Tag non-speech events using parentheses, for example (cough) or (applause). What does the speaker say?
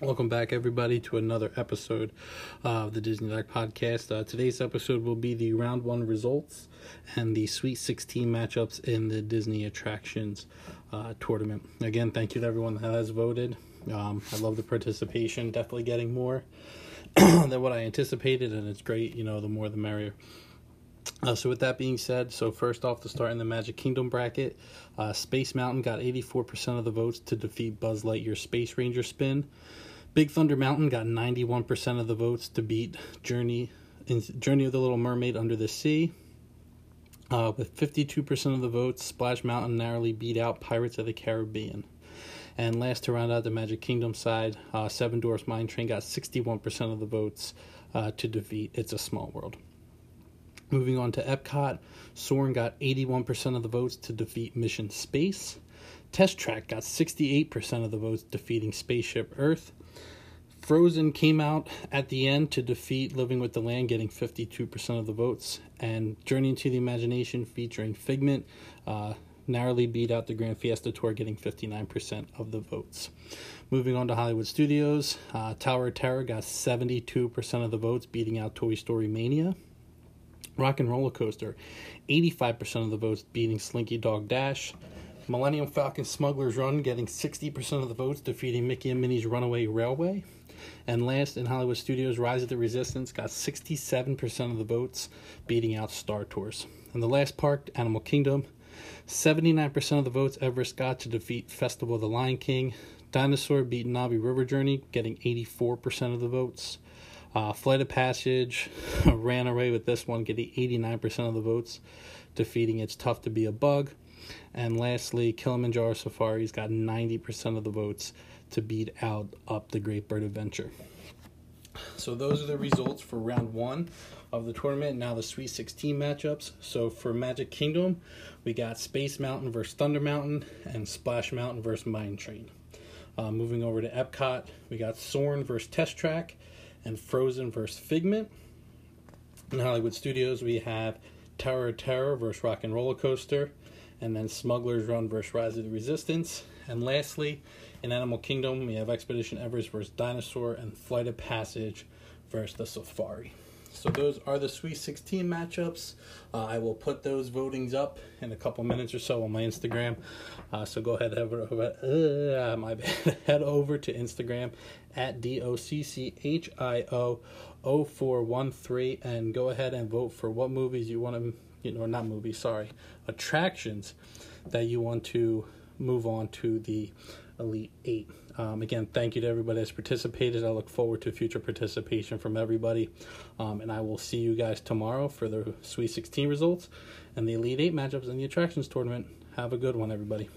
Welcome back, everybody, to another episode of the Disney Doc Podcast. Uh, today's episode will be the round one results and the Sweet 16 matchups in the Disney Attractions uh, tournament. Again, thank you to everyone that has voted. Um, I love the participation, definitely getting more (clears throat) than what I anticipated, and it's great. You know, the more the merrier. Uh, so with that being said, so first off to start in the Magic Kingdom bracket, uh, Space Mountain got 84% of the votes to defeat Buzz Lightyear Space Ranger spin. Big Thunder Mountain got 91% of the votes to beat Journey Journey of the Little Mermaid Under the Sea. Uh, with 52% of the votes, Splash Mountain narrowly beat out Pirates of the Caribbean. And last to round out the Magic Kingdom side, uh, Seven Dwarfs Mine Train got 61% of the votes uh, to defeat It's a Small World. Moving on to Epcot, Soarin' got 81% of the votes to defeat Mission Space. Test Track got 68% of the votes, defeating Spaceship Earth. Frozen came out at the end to defeat Living with the Land, getting 52% of the votes. And Journey into the Imagination, featuring Figment, uh, narrowly beat out the Grand Fiesta Tour, getting 59% of the votes. Moving on to Hollywood Studios, uh, Tower of Terror got 72% of the votes, beating out Toy Story Mania. Rock and Roller Coaster, 85% of the votes, beating Slinky Dog Dash. Millennium Falcon Smuggler's Run getting 60% of the votes, defeating Mickey and Minnie's Runaway Railway. And last in Hollywood Studios, Rise of the Resistance got 67% of the votes, beating out Star Tours. And the last park, Animal Kingdom, 79% of the votes Everest got to defeat Festival of the Lion King. Dinosaur beat Na'vi River Journey, getting 84% of the votes. Uh, Flight of Passage (laughs) ran away with this one, getting 89% of the votes, defeating It's Tough to Be a Bug. And lastly, Kilimanjaro Safari's got 90% of the votes to beat out Up the Great Bird Adventure. So those are the results for round one of the tournament. Now the Sweet 16 matchups. So for Magic Kingdom, we got Space Mountain versus Thunder Mountain and Splash Mountain versus Mine Train. Uh, moving over to Epcot, we got Soarin' versus Test Track and Frozen versus Figment. In Hollywood Studios, we have Tower of Terror versus Rock and Roller Coaster, and then Smuggler's Run versus Rise of the Resistance. And lastly, in Animal Kingdom, we have Expedition Everest versus Dinosaur and Flight of Passage versus the Safari. So those are the Sweet 16 matchups. Uh, I will put those votings up in a couple minutes or so on my Instagram. Uh, so go ahead, head over, uh, my bad, (laughs) head over to Instagram at d o c c h i o 0413 and go ahead and vote for what movies you want to, you know, not movies, sorry, attractions that you want to move on to the Elite Eight. Um, again, thank you to everybody that's participated. I look forward to future participation from everybody. Um, and I will see you guys tomorrow for the Sweet 16 results and the Elite Eight matchups in the Attractions Tournament. Have a good one, everybody.